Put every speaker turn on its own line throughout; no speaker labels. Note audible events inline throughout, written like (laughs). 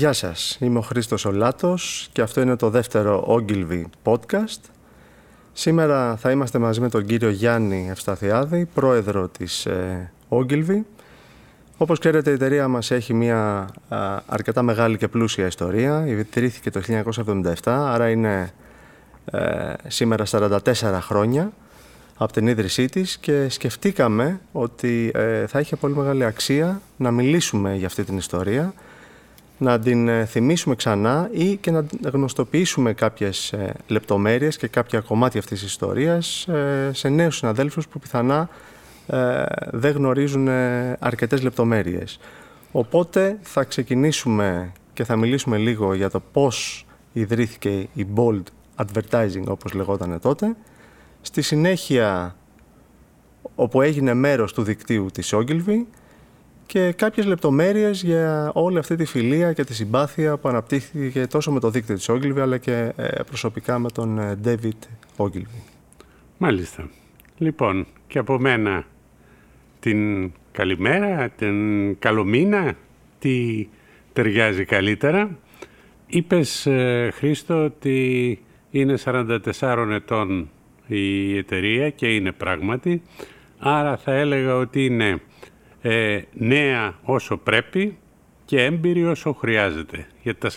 Γεια σας, είμαι ο Χρήστος Ολάτος και αυτό είναι το δεύτερο Ogilvy podcast. Σήμερα θα είμαστε μαζί με τον κύριο Γιάννη Ευσταθιάδη, πρόεδρο της ε, Ogilvy. Όπως ξέρετε η εταιρεία μας έχει μια αρκετά μεγάλη και πλούσια ιστορία. Ιδρύθηκε το 1977, άρα είναι ε, σήμερα 44 χρόνια από την ίδρυσή της και σκεφτήκαμε ότι ε, θα είχε πολύ μεγάλη αξία να μιλήσουμε για αυτή την ιστορία, να την ε, θυμίσουμε ξανά ή και να γνωστοποιήσουμε κάποιες ε, λεπτομέρειες και κάποια κομμάτια αυτής της ιστορίας σε νέους συναδέλφους που πιθανά δεν γνωρίζουν αρκετές λεπτομέρειες. Οπότε θα ξεκινήσουμε και θα μιλήσουμε λίγο για το πώς ιδρύθηκε η Bold Advertising όπως λεγόταν τότε Στη συνέχεια, όπου έγινε μέρος του δικτύου της Ogilvy και κάποιες λεπτομέρειες για όλη αυτή τη φιλία και τη συμπάθεια που αναπτύχθηκε τόσο με το δίκτυο της Ogilvy αλλά και ε, προσωπικά με τον ε, David Ogilvy.
Μάλιστα. Λοιπόν, και από μένα την καλημέρα, την καλομήνα, τι ταιριάζει καλύτερα. Είπες, ε, Χρήστο, ότι είναι 44 ετών η εταιρεία και είναι πράγματι. Άρα θα έλεγα ότι είναι ε, νέα όσο πρέπει και έμπειρη όσο χρειάζεται. Γιατί τα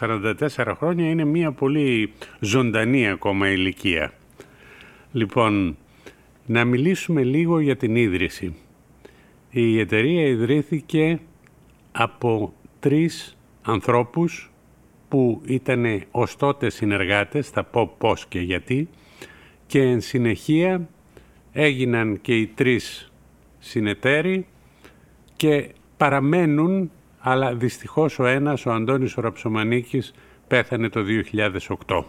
44 χρόνια είναι μια πολύ ζωντανή ακόμα ηλικία. Λοιπόν, να μιλήσουμε λίγο για την ίδρυση. Η εταιρεία ιδρύθηκε από τρεις ανθρώπους που ήταν ως τότε συνεργάτες, θα πω πώς και γιατί, και εν συνεχεία έγιναν και οι τρεις συνεταίροι και παραμένουν, αλλά δυστυχώς ο ένας, ο Αντώνης ο Ραψομανίκης, πέθανε το 2008.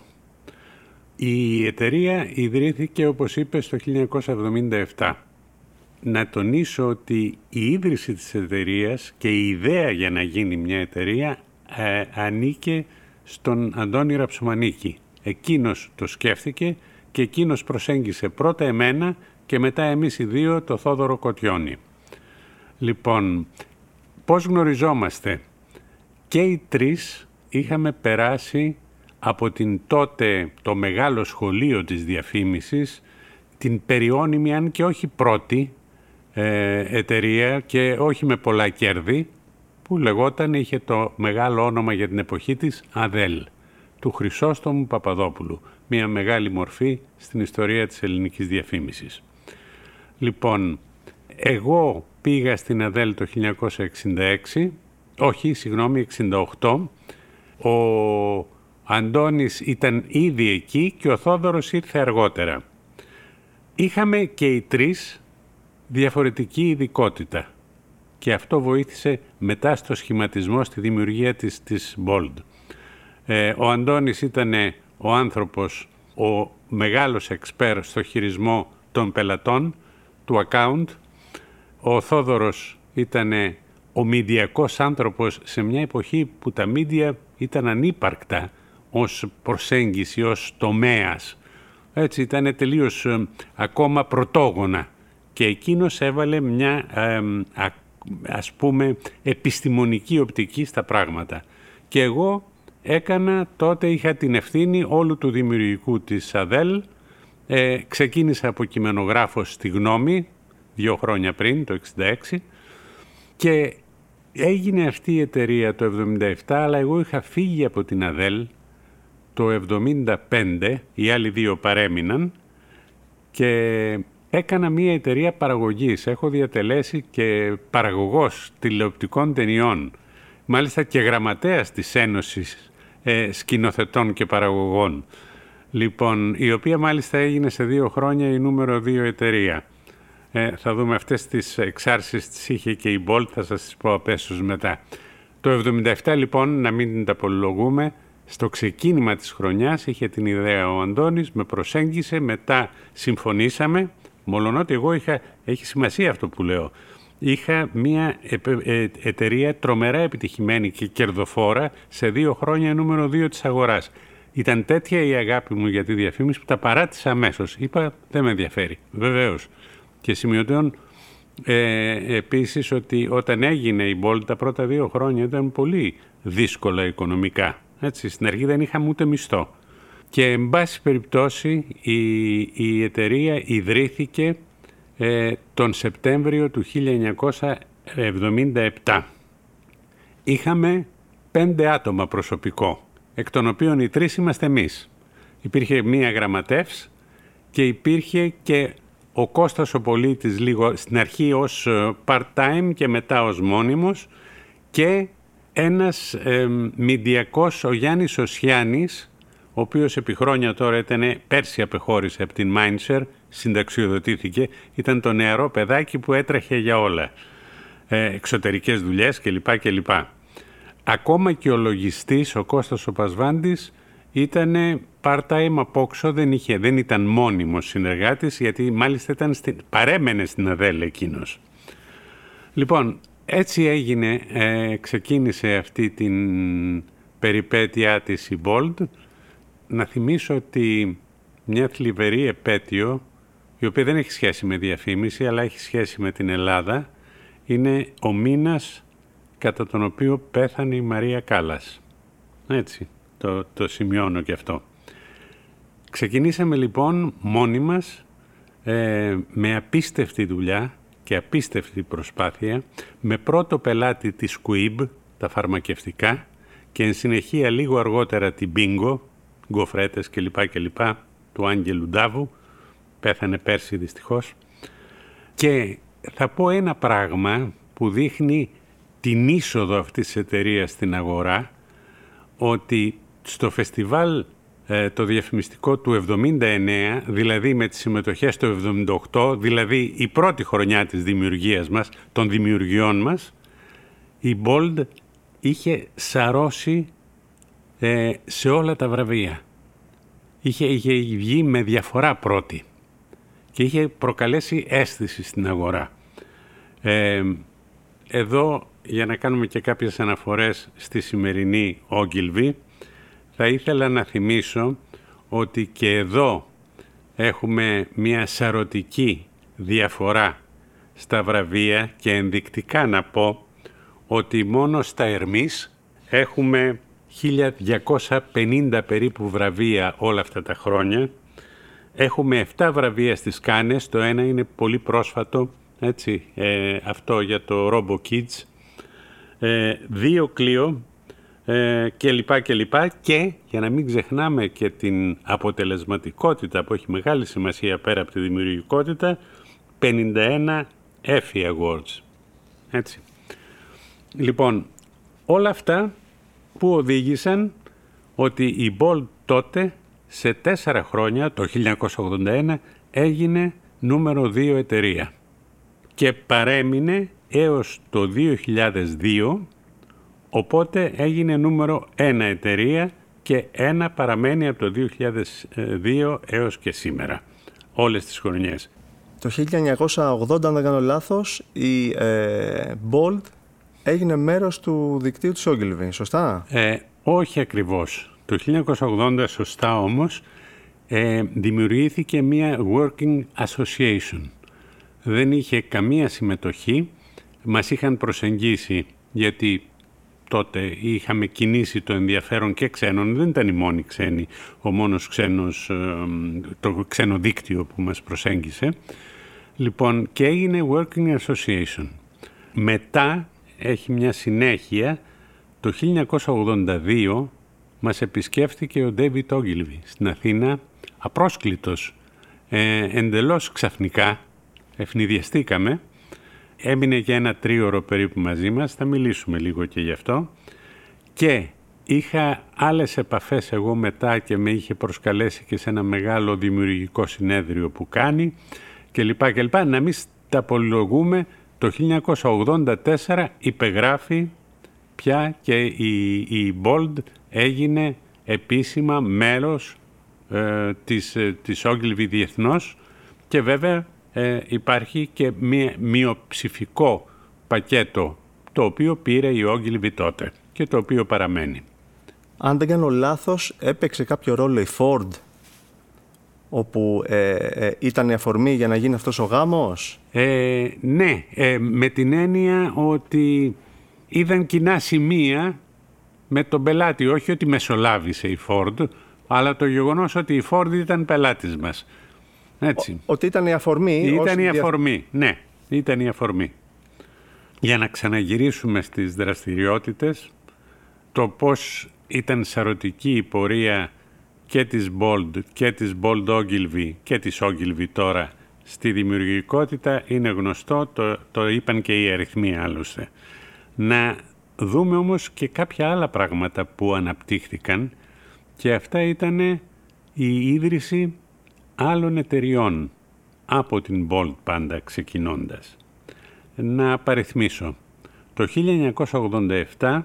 Η εταιρεία ιδρύθηκε, όπως είπες, στο 1977. Να τονίσω ότι η ίδρυση της εταιρείας και η ιδέα για να γίνει μια εταιρεία ε, ανήκε στον Αντώνη Ραψομανίκη. Εκείνος το σκέφτηκε και εκείνος προσέγγισε πρώτα εμένα και μετά εμείς οι δύο το Θόδωρο Κοτιόνι. Λοιπόν, πώς γνωριζόμαστε; Και οι τρεις είχαμε περάσει από την τότε το μεγάλο σχολείο της διαφήμισης, την περιώνυμη αν και όχι πρώτη ε, εταιρεία και όχι με πολλά κέρδη, που λεγόταν, είχε το μεγάλο όνομα για την εποχή της, Αδέλ, του Χρυσόστομου Παπαδόπουλου μια μεγάλη μορφή στην ιστορία της ελληνικής διαφήμισης. Λοιπόν, εγώ πήγα στην ΑΔΕΛ το 1966, όχι, συγγνώμη, 68. Ο Αντώνης ήταν ήδη εκεί και ο Θόδωρος ήρθε αργότερα. Είχαμε και οι τρεις διαφορετική ειδικότητα και αυτό βοήθησε μετά στο σχηματισμό, στη δημιουργία της, της Bold. Ε, ο Αντώνης ήταν ο άνθρωπος, ο μεγάλος εξπέρ στο χειρισμό των πελατών, του account. Ο Θόδωρος ήταν ο μηντιακός άνθρωπος σε μια εποχή που τα μίντια ήταν ανύπαρκτα ως προσέγγιση, ως τομέας. Έτσι ήταν τελείως ε, ακόμα πρωτόγωνα και εκείνος έβαλε μια ας πούμε επιστημονική οπτική στα πράγματα. Και εγώ έκανα, τότε είχα την ευθύνη όλου του δημιουργικού της ΑΔΕΛ. Ε, ξεκίνησα από κειμενογράφος στη Γνώμη, δύο χρόνια πριν, το 1966, και έγινε αυτή η εταιρεία το 1977, αλλά εγώ είχα φύγει από την ΑΔΕΛ το 1975, οι άλλοι δύο παρέμειναν, και έκανα μια εταιρεία παραγωγής. Έχω διατελέσει και παραγωγός τηλεοπτικών ταινιών, μάλιστα και γραμματέας της Ένωσης ε, σκηνοθετών και παραγωγών. Λοιπόν, η οποία μάλιστα έγινε σε δύο χρόνια η νούμερο δύο εταιρεία. Ε, θα δούμε αυτές τις εξάρσεις τις είχε και η Bolt, θα σας τις πω απέσως μετά. Το 77 λοιπόν, να μην τα πολυλογούμε, στο ξεκίνημα της χρονιάς είχε την ιδέα ο Αντώνης, με προσέγγισε, μετά συμφωνήσαμε, μολονότι εγώ είχα, έχει σημασία αυτό που λέω, είχα μια ε, εταιρεία τρομερά επιτυχημένη και κερδοφόρα σε δύο χρόνια νούμερο δύο της αγοράς. Ήταν τέτοια η αγάπη μου για τη διαφήμιση που τα παράτησα αμέσως. Είπα δεν με ενδιαφέρει. Βεβαίως. Και σημειωτέων ε, επίσης ότι όταν έγινε η Bold τα πρώτα δύο χρόνια ήταν πολύ δύσκολα οικονομικά. Έτσι, στην αρχή δεν είχαμε ούτε μισθό. Και εν πάση περιπτώσει η, η εταιρεία ιδρύθηκε ε, τον Σεπτέμβριο του 1977. Είχαμε πέντε άτομα προσωπικό, εκ των οποίων οι τρεις είμαστε εμείς. Υπήρχε μία γραμματεύς και υπήρχε και ο Κώστας ο Πολίτης λίγο στην αρχή ως ε, part-time και μετά ως μόνιμος και ένας ε, μηντιακός ο Γιάννης Οσιάνης ο οποίος επί χρόνια τώρα ήταν πέρσι απεχώρησε από την Μάινσερ, συνταξιοδοτήθηκε, ήταν το νεαρό παιδάκι που έτρεχε για όλα. Ε, εξωτερικές δουλειές κλπ. κλπ. Ακόμα και ο λογιστής, ο Κώστας ο Πασβάντης, ήταν part-time απόξω, δεν, είχε, δεν ήταν μόνιμος συνεργάτης, γιατί μάλιστα ήταν στην, παρέμενε στην ΑΔΕΛ εκείνος. Λοιπόν, έτσι έγινε, ε, ξεκίνησε αυτή την περιπέτειά της η Bold. Να θυμίσω ότι μια θλιβερή επέτειο, η οποία δεν έχει σχέση με διαφήμιση, αλλά έχει σχέση με την Ελλάδα, είναι ο μήνας κατά τον οποίο πέθανε η Μαρία Κάλλας. Έτσι, το, το σημειώνω και αυτό. Ξεκινήσαμε λοιπόν μόνοι μας, ε, με απίστευτη δουλειά και απίστευτη προσπάθεια, με πρώτο πελάτη της Squib, τα φαρμακευτικά, και εν συνεχεία λίγο αργότερα την Bingo, γκοφρέτες κλπ. κλπ. του Άγγελου Ντάβου, πέθανε πέρσι δυστυχώς. Και θα πω ένα πράγμα που δείχνει την είσοδο αυτής της εταιρείας στην αγορά, ότι στο φεστιβάλ ε, το διαφημιστικό του 79, δηλαδή με τις συμμετοχές του 78, δηλαδή η πρώτη χρονιά της δημιουργίας μας, των δημιουργιών μας, η Bold είχε σαρώσει ε, σε όλα τα βραβεία. Είχε, είχε βγει με διαφορά πρώτη και είχε προκαλέσει αίσθηση στην αγορά. Ε, εδώ, για να κάνουμε και κάποιες αναφορές στη σημερινή Ogilvy, θα ήθελα να θυμίσω ότι και εδώ έχουμε μια σαρωτική διαφορά στα βραβεία και ενδεικτικά να πω ότι μόνο στα Ερμής έχουμε 1250 περίπου βραβεία όλα αυτά τα χρόνια. Έχουμε 7 βραβεία στις Κάνες, το ένα είναι πολύ πρόσφατο, έτσι, ε, αυτό για το Robo Kids. Ε, δύο κλείο ε, και λοιπά και λοιπά και για να μην ξεχνάμε και την αποτελεσματικότητα που έχει μεγάλη σημασία πέρα από τη δημιουργικότητα 51 Effie Awards. Έτσι. Λοιπόν, όλα αυτά που οδήγησαν ότι η Bolt τότε σε τέσσερα χρόνια, το 1981, έγινε νούμερο 2 εταιρεία και παρέμεινε έως το 2002 Οπότε έγινε νούμερο ένα εταιρεία και ένα παραμένει από το 2002 έως και σήμερα, όλες τις χρονιές.
Το 1980, αν δεν κάνω λάθος, η ε, Bold έγινε μέρος του δικτύου της Ogilvy, σωστά;
Ε, όχι ακριβώς. Το 1980, σωστά όμως, ε, δημιουργήθηκε μια Working Association. Δεν είχε καμία συμμετοχή. Μας είχαν προσεγγίσει γιατί τότε είχαμε κινήσει το ενδιαφέρον και ξένων, δεν ήταν οι μόνοι ξένοι, ο μόνος ξένος, το ξένο δίκτυο που μας προσέγγισε. Λοιπόν, και έγινε Working Association. Μετά έχει μια συνέχεια, το 1982 μας επισκέφθηκε ο David Ogilvy στην Αθήνα, απρόσκλητος, ε, εντελώς ξαφνικά, ευνηδιαστήκαμε έμεινε για ένα τρίωρο περίπου μαζί μας, θα μιλήσουμε λίγο και γι' αυτό. Και είχα άλλες επαφές εγώ μετά και με είχε προσκαλέσει και σε ένα μεγάλο δημιουργικό συνέδριο που κάνει και λοιπά και λοιπά. Να μην τα πολυλογούμε, το 1984 υπεγράφει πια και η, η Bold έγινε επίσημα μέλος ε, της, ε, της Ogilvy Διεθνώς και βέβαια ε, υπάρχει και μία μειοψηφικό πακέτο το οποίο πήρε η Ogilvy τότε και το οποίο παραμένει.
Αν δεν κάνω λάθος, έπαιξε κάποιο ρόλο η Ford όπου ε, ε, ήταν η αφορμή για να γίνει αυτός ο γάμος;
Ε, ναι, με την έννοια ότι είδαν κοινά σημεία με τον πελάτη. Όχι ότι μεσολάβησε η Ford, αλλά το γεγονός ότι η Ford ήταν πελάτης μας. Έτσι.
ότι ήταν η αφορμή.
Ήταν η αφορμή, ναι. Ήταν η αφορμή. Για να ξαναγυρίσουμε στις δραστηριότητες, το πώς ήταν σαρωτική η πορεία και της Bold και της Bold Ogilvy και της Ogilvy τώρα στη δημιουργικότητα είναι γνωστό, το, το είπαν και οι αριθμοί άλλωστε. Να δούμε όμως και κάποια άλλα πράγματα που αναπτύχθηκαν και αυτά ήταν η ίδρυση άλλων εταιριών από την Bold πάντα ξεκινώντας. Να παριθμίσω. Το 1987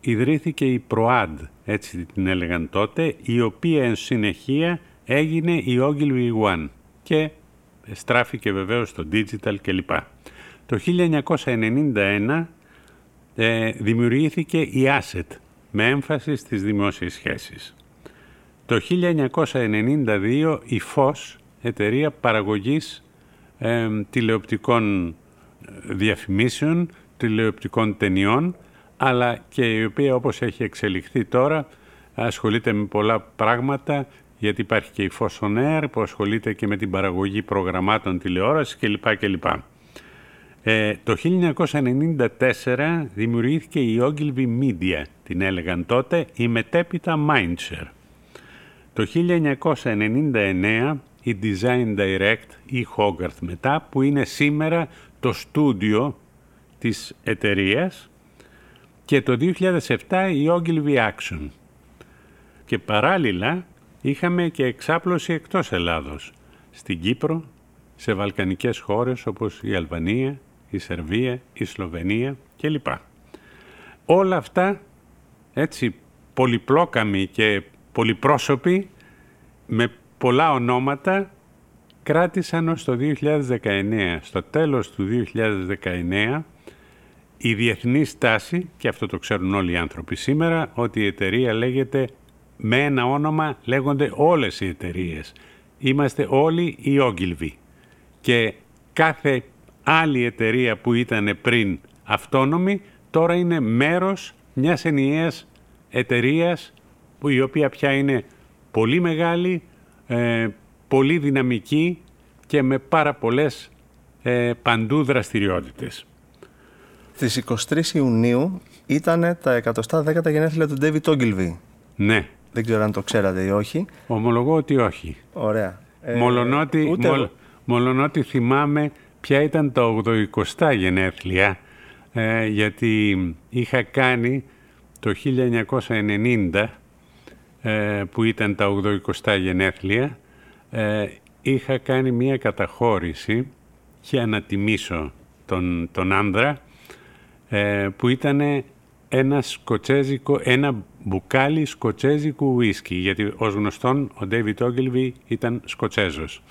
ιδρύθηκε η ProAd, έτσι την έλεγαν τότε, η οποία εν συνεχεία έγινε η Ogilvy One και στράφηκε βεβαίως στο digital κλπ. Το 1991 ε, δημιουργήθηκε η Asset με έμφαση στις δημόσιες σχέσεις. Το 1992 η FOS, εταιρεία παραγωγής ε, τηλεοπτικών διαφημίσεων, τηλεοπτικών ταινιών, αλλά και η οποία όπως έχει εξελιχθεί τώρα ασχολείται με πολλά πράγματα γιατί υπάρχει και η Air που ασχολείται και με την παραγωγή προγραμμάτων τηλεόρασης κλπ. κλπ. Ε, το 1994 δημιουργήθηκε η Ogilvy Media, την έλεγαν τότε, η μετέπειτα Mindshare. Το 1999 η Design Direct ή Hogarth μετά, που είναι σήμερα το στούντιο της εταιρείας και το 2007 η Ogilvy Action. Και παράλληλα είχαμε και εξάπλωση εκτός Ελλάδος, στην Κύπρο, σε βαλκανικές χώρες όπως η Αλβανία, η Σερβία, η Σλοβενία κλπ. Όλα αυτά έτσι πολυπλόκαμοι και πολυπρόσωποι με πολλά ονόματα κράτησαν ως το 2019. Στο τέλος του 2019 η διεθνή στάση, και αυτό το ξέρουν όλοι οι άνθρωποι σήμερα, ότι η εταιρεία λέγεται με ένα όνομα λέγονται όλες οι εταιρείες. Είμαστε όλοι οι Ogilvy. Και κάθε άλλη εταιρεία που ήταν πριν αυτόνομη, τώρα είναι μέρος μιας ενιαίας εταιρείας που η οποία πια είναι πολύ μεγάλη, ε, πολύ δυναμική και με πάρα πολλές ε, παντού δραστηριότητες.
Στις 23 Ιουνίου ήταν τα 110 γενέθλια του David Ogilvy.
Ναι.
Δεν ξέρω αν το ξέρατε ή όχι.
Ομολογώ ότι όχι.
Ωραία.
Ε, μολονότι, ούτε... μολονότι θυμάμαι ποια ήταν τα 80 γενέθλια, ε, γιατί είχα κάνει το 1990, ε, που ήταν τα 80 γενέθλια, ε, είχα κάνει μία καταχώρηση για να τιμήσω τον, τον άνδρα, ε, που ήταν ένα, σκοτσέζικο, ένα μπουκάλι σκοτσέζικου ουίσκι, γιατί ως γνωστόν ο Ντέιβιτ Ogilvy ήταν σκοτσέζος.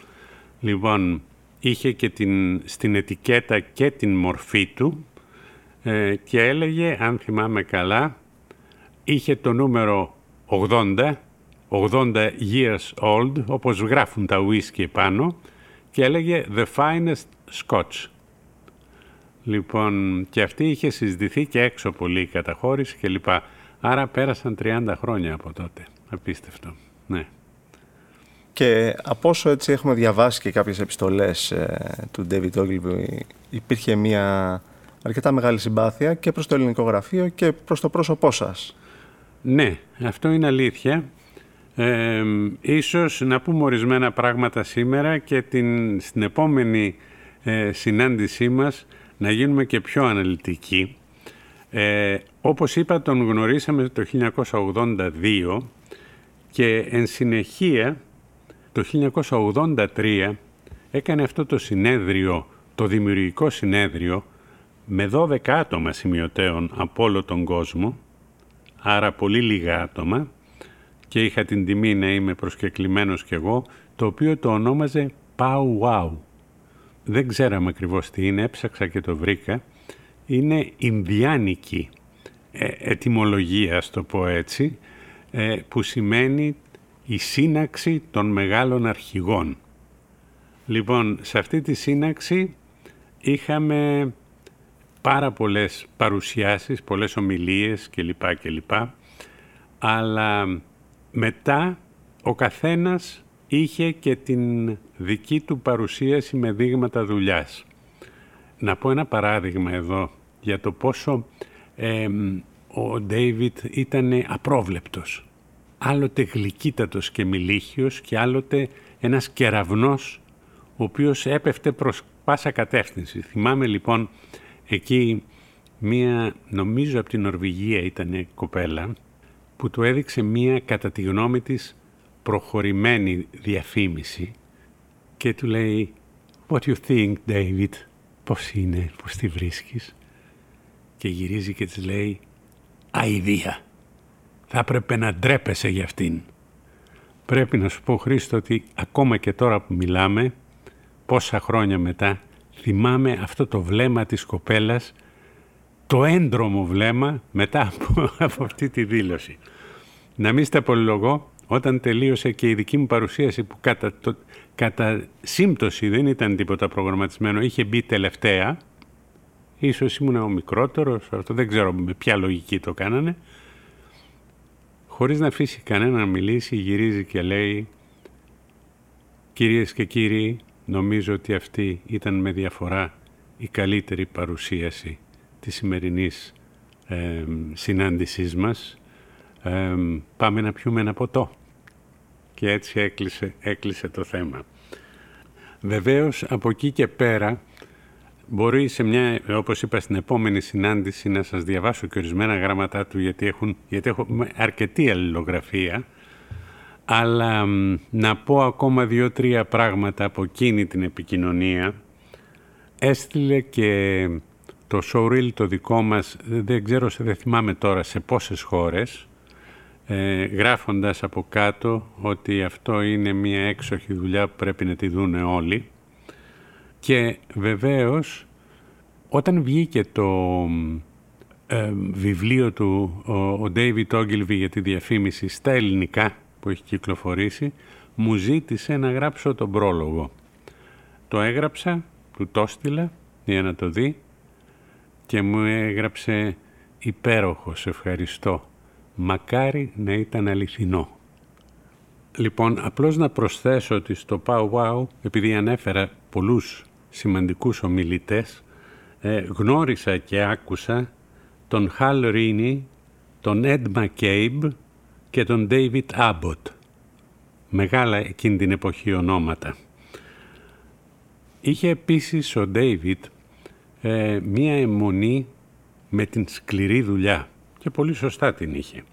Λοιπόν, είχε και την, στην ετικέτα και την μορφή του ε, και έλεγε, αν θυμάμαι καλά, είχε το νούμερο 80, 80 years old, όπως γράφουν τα whisky επάνω, και έλεγε «The finest Scotch». Λοιπόν, και αυτή είχε συζητηθεί και έξω πολύ η καταχώρηση κλπ. Άρα πέρασαν 30 χρόνια από τότε. Απίστευτο. Ναι.
Και από όσο έτσι έχουμε διαβάσει και κάποιες επιστολές ε, του David Ogilvy, υπήρχε μια αρκετά μεγάλη συμπάθεια και προς το ελληνικό γραφείο και προς το πρόσωπό σας.
Ναι, αυτό είναι αλήθεια. Ε, ίσως να πούμε ορισμένα πράγματα σήμερα και την, στην επόμενη ε, συνάντησή μας να γίνουμε και πιο αναλυτικοί. Ε, όπως είπα, τον γνωρίσαμε το 1982 και εν συνεχεία το 1983 έκανε αυτό το συνέδριο, το δημιουργικό συνέδριο, με 12 άτομα σημειωτέων από όλο τον κόσμο, άρα πολύ λίγα άτομα, και είχα την τιμή να είμαι προσκεκλημένος κι εγώ, το οποίο το ονόμαζε Pow Wow. Δεν ξέραμε ακριβώς τι είναι, έψαξα και το βρήκα. Είναι Ινδιάνικη ε, ετυμολογία, το πω έτσι, ε, που σημαίνει η σύναξη των μεγάλων αρχηγών. Λοιπόν, σε αυτή τη σύναξη είχαμε πάρα πολλές παρουσιάσεις, πολλές ομιλίες κλπ. κλπ. Αλλά μετά ο καθένας είχε και την δική του παρουσίαση με δείγματα δουλειάς. Να πω ένα παράδειγμα εδώ για το πόσο ο Ντέιβιτ ήταν απρόβλεπτος. Άλλοτε γλυκύτατος και μιλίχιος και άλλοτε ένας κεραυνός ο οποίος έπεφτε προς πάσα κατεύθυνση. Θυμάμαι λοιπόν εκεί μία, νομίζω από την Νορβηγία ήταν κοπέλα, που του έδειξε μία κατά τη γνώμη της προχωρημένη διαφήμιση και του λέει «What you think, David» πώς είναι, πώς τη βρίσκεις; Και γυρίζει και της λέει «Αηδία, θα έπρεπε να ντρέπεσαι για αυτήν». Πρέπει να σου πω Χρήστο ότι ακόμα και τώρα που μιλάμε, πόσα χρόνια μετά, θυμάμαι αυτό το βλέμμα της κοπέλας, το έντρομο βλέμμα μετά (laughs) από, από αυτή τη δήλωση. Να μην στα πολυλογώ, όταν τελείωσε και η δική μου παρουσίαση που κατά, το, κατά σύμπτωση δεν ήταν τίποτα προγραμματισμένο, είχε μπει τελευταία, ίσως ήμουν ο μικρότερος, αυτό δεν ξέρω με ποια λογική το κάνανε, χωρίς να αφήσει κανένα να μιλήσει, γυρίζει και λέει «Κυρίες και κύριοι, νομίζω ότι αυτή ήταν με διαφορά η καλύτερη παρουσίαση της σημερινής ε, συνάντησής μας πάμε να πιούμε ένα ποτό. Και έτσι έκλεισε, έκλεισε το θέμα. Βεβαίως από εκεί και πέρα μπορεί σε μια, όπως είπα στην επόμενη συνάντηση να σας διαβάσω και ορισμένα γράμματά του γιατί, έχουν, γιατί έχω αρκετή αλληλογραφία αλλά να πω ακόμα δύο-τρία πράγματα από εκείνη την επικοινωνία έστειλε και το showreel το δικό μας, δεν ξέρω, δεν θυμάμαι τώρα σε πόσες χώρες ε, γράφοντας από κάτω ότι αυτό είναι μια έξοχη δουλειά που πρέπει να τη δούνε όλοι. Και βεβαίως όταν βγήκε το ε, βιβλίο του ο, ο David Ogilvy για τη διαφήμιση στα ελληνικά που έχει κυκλοφορήσει μου ζήτησε να γράψω τον πρόλογο. Το έγραψα, του το έστειλα για να το δει και μου έγραψε υπέροχος, ευχαριστώ. Μακάρι να ήταν αληθινό. Λοιπόν, απλώς να προσθέσω ότι στο Pow Wow, επειδή ανέφερα πολλούς σημαντικούς ομιλητές, ε, γνώρισα και άκουσα τον Χαλ Ρίνι, τον Ed McCabe και τον David Abbott. Μεγάλα εκείνη την εποχή ονόματα. Είχε επίσης ο David ε, μία αιμονή με την σκληρή δουλειά και πολύ σωστά την είχε.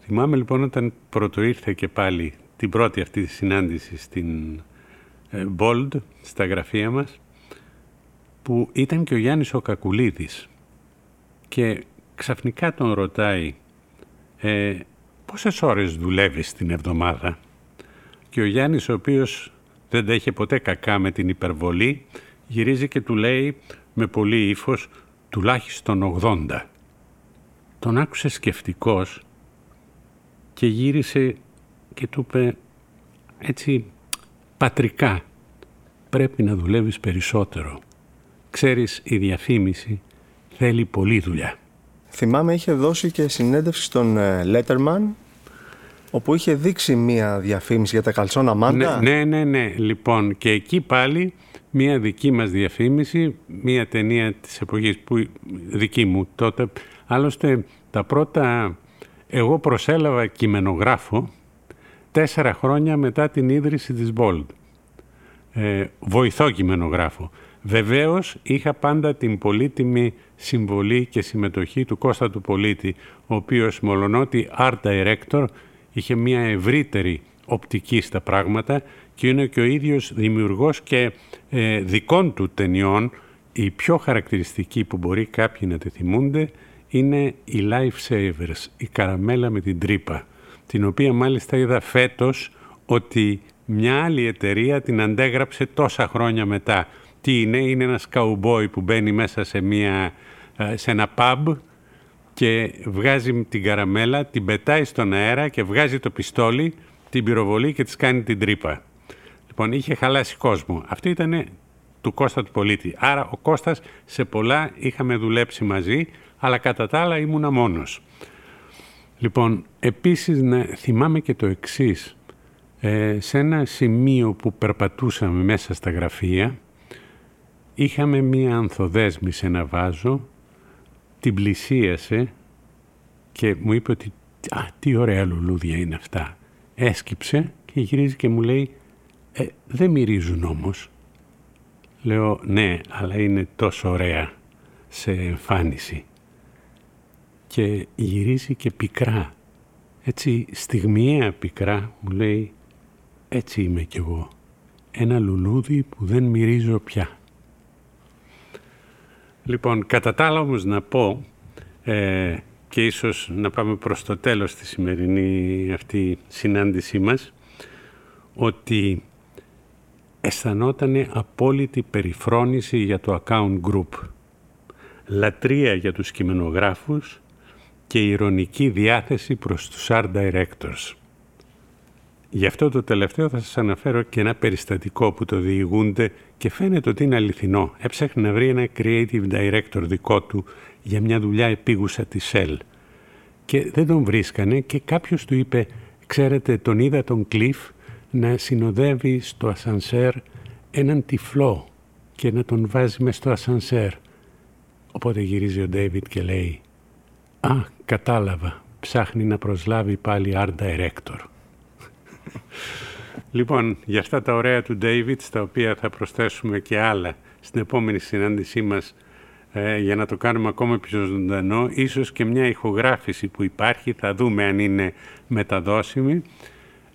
Θυμάμαι λοιπόν όταν πρώτο ήρθε και πάλι την πρώτη αυτή συνάντηση στην ε, Bold, στα γραφεία μας, που ήταν και ο Γιάννης ο Κακουλίδης και ξαφνικά τον ρωτάει ε, πόσες ώρες δουλεύεις την εβδομάδα; Και ο Γιάννης ο οποίος δεν τα είχε ποτέ κακά με την υπερβολή γυρίζει και του λέει με πολύ ύφος τουλάχιστον 80. Τον άκουσε σκεφτικός και γύρισε και του είπε έτσι πατρικά πρέπει να δουλεύεις περισσότερο. Ξέρεις η διαφήμιση θέλει πολλή δουλειά.
Θυμάμαι είχε δώσει και συνέντευξη στον ε, Letterman όπου είχε δείξει μία διαφήμιση για τα καλσόνα μάντα.
Ναι, ναι, ναι, ναι. Λοιπόν, και εκεί πάλι μία δική μας διαφήμιση, μία ταινία της εποχής που δική μου τότε. Άλλωστε τα πρώτα εγώ προσέλαβα κειμενογράφο τέσσερα χρόνια μετά την ίδρυση της Bold. Ε, βοηθό κειμενογράφο. Βεβαίως είχα πάντα την πολύτιμη συμβολή και συμμετοχή του Κώστα του Πολίτη, ο οποίος μολονότι art director είχε μια ευρύτερη οπτική στα πράγματα και είναι και ο ίδιος δημιουργός και ε, δικών του ταινιών. Η πιο χαρακτηριστική που μπορεί κάποιοι να τη θυμούνται είναι η Life Savers, η καραμέλα με την τρύπα, την οποία μάλιστα είδα φέτος ότι μια άλλη εταιρεία την αντέγραψε τόσα χρόνια μετά. Τι είναι, είναι ένας καουμπόι που μπαίνει μέσα σε, μια, ε, σε ένα pub και βγάζει την καραμέλα, την πετάει στον αέρα και βγάζει το πιστόλι, την πυροβολή και της κάνει την τρύπα. Λοιπόν, είχε χαλάσει κόσμο. Αυτή ήταν του Κώστα του Πολίτη. Άρα ο Κώστας σε πολλά είχαμε δουλέψει μαζί, αλλά κατά τα άλλα ήμουνα μόνος. Λοιπόν, επίσης να θυμάμαι και το εξής. Ε, σε ένα σημείο που περπατούσαμε μέσα στα γραφεία, είχαμε μία ανθοδέσμη σε ένα βάζο, την πλησίασε και μου είπε ότι «Α, τι ωραία λουλούδια είναι αυτά». Έσκυψε και γυρίζει και μου λέει «Ε, δεν μυρίζουν όμως». Λέω «Ναι, αλλά είναι τόσο ωραία σε εμφάνιση» και γυρίζει και πικρά. Έτσι στιγμιαία πικρά μου λέει έτσι είμαι κι εγώ. Ένα λουλούδι που δεν μυρίζω πια. Λοιπόν, κατά τα άλλα όμως να πω ε, και ίσως να πάμε προς το τέλος της σημερινή αυτή συνάντησή μας ότι αισθανόταν απόλυτη περιφρόνηση για το account group. Λατρεία για τους κειμενογράφους και ηρωνική διάθεση προς τους art directors. Γι' αυτό το τελευταίο θα σας αναφέρω και ένα περιστατικό που το διηγούνται και φαίνεται ότι είναι αληθινό. Έψαχνε να βρει ένα creative director δικό του για μια δουλειά επίγουσα της Shell. Και δεν τον βρίσκανε και κάποιος του είπε «Ξέρετε, τον είδα τον Cliff να συνοδεύει στο ασανσέρ έναν τυφλό και να τον βάζει μες στο ασανσέρ». Οπότε γυρίζει ο David και λέει «Α, κατάλαβα, ψάχνει να προσλάβει πάλι art director». Λοιπόν, για αυτά τα ωραία του David, στα οποία θα προσθέσουμε και άλλα στην επόμενη συνάντησή μας ε, για να το κάνουμε ακόμα πιο ζωντανό, ίσως και μια ηχογράφηση που υπάρχει, θα δούμε αν είναι μεταδόσιμη,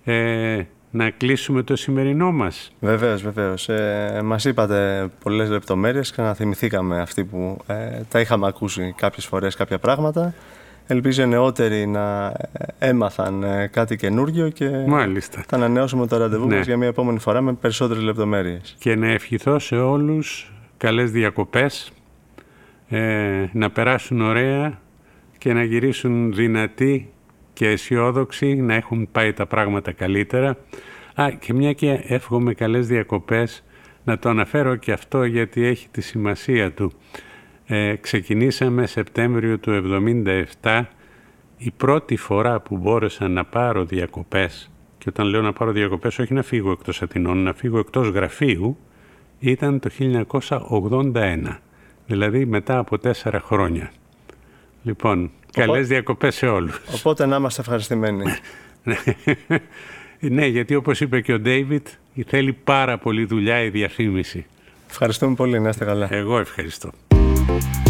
ε, να κλείσουμε το σημερινό μας.
Βεβαίως, βεβαίως. Ε, μας είπατε πολλές λεπτομέρειες και να θυμηθήκαμε αυτοί που ε, τα είχαμε ακούσει κάποιες φορές κάποια πράγματα. Ελπίζω οι νεότεροι να ε, έμαθαν ε, κάτι καινούργιο και
Μάλιστα.
θα ανανεώσουμε το ραντεβού ναι. μας για μια επόμενη φορά με περισσότερες λεπτομέρειες.
Και να ευχηθώ σε όλους καλές διακοπές, ε, να περάσουν ωραία και να γυρίσουν δυνατοί και αισιόδοξοι, να έχουν πάει τα πράγματα καλύτερα. Α, και μια και εύχομαι καλές διακοπές, να το αναφέρω και αυτό γιατί έχει τη σημασία του. Ε, ξεκινήσαμε Σεπτέμβριο του 1977 η πρώτη φορά που μπόρεσα να πάρω διακοπές και όταν λέω να πάρω διακοπές όχι να φύγω εκτός Αθηνών, να φύγω εκτός γραφείου ήταν το 1981, δηλαδή μετά από τέσσερα χρόνια. Λοιπόν, Οπότε, καλές διακοπές σε όλους.
Οπότε να είμαστε ευχαριστημένοι. (laughs)
ναι, γιατί όπως είπε και ο Ντέιβιτ, θέλει πάρα πολύ δουλειά η διαφήμιση.
Ευχαριστούμε πολύ, να είστε καλά.
Εγώ ευχαριστώ. Thank you